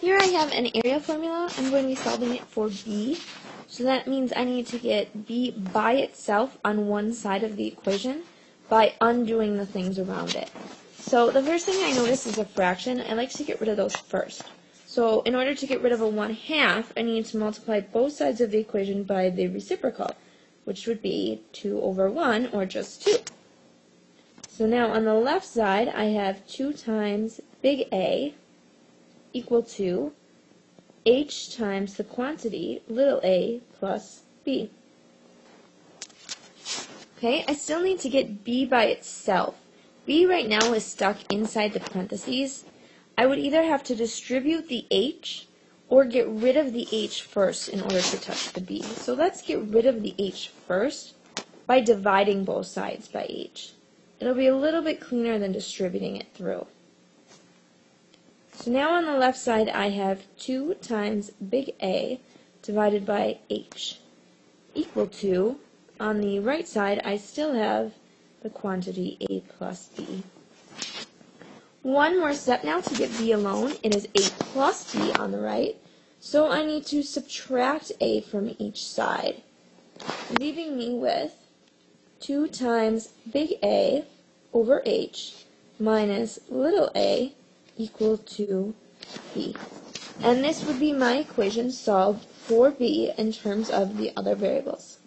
Here I have an area formula. I'm going to be solving it for b. So that means I need to get b by itself on one side of the equation by undoing the things around it. So the first thing I notice is a fraction. I like to get rid of those first. So in order to get rid of a 1 half, I need to multiply both sides of the equation by the reciprocal, which would be 2 over 1, or just 2. So now on the left side, I have 2 times big A equal to h times the quantity, little a, plus b. Okay, I still need to get b by itself. b right now is stuck inside the parentheses. I would either have to distribute the h or get rid of the h first in order to touch the b. So let's get rid of the h first by dividing both sides by h. It'll be a little bit cleaner than distributing it through. So now on the left side I have 2 times big A divided by h equal to, on the right side I still have the quantity A plus B. One more step now to get B alone. It is A plus B on the right. So I need to subtract A from each side, leaving me with 2 times big A over H minus little a equal to b. And this would be my equation solved for b in terms of the other variables.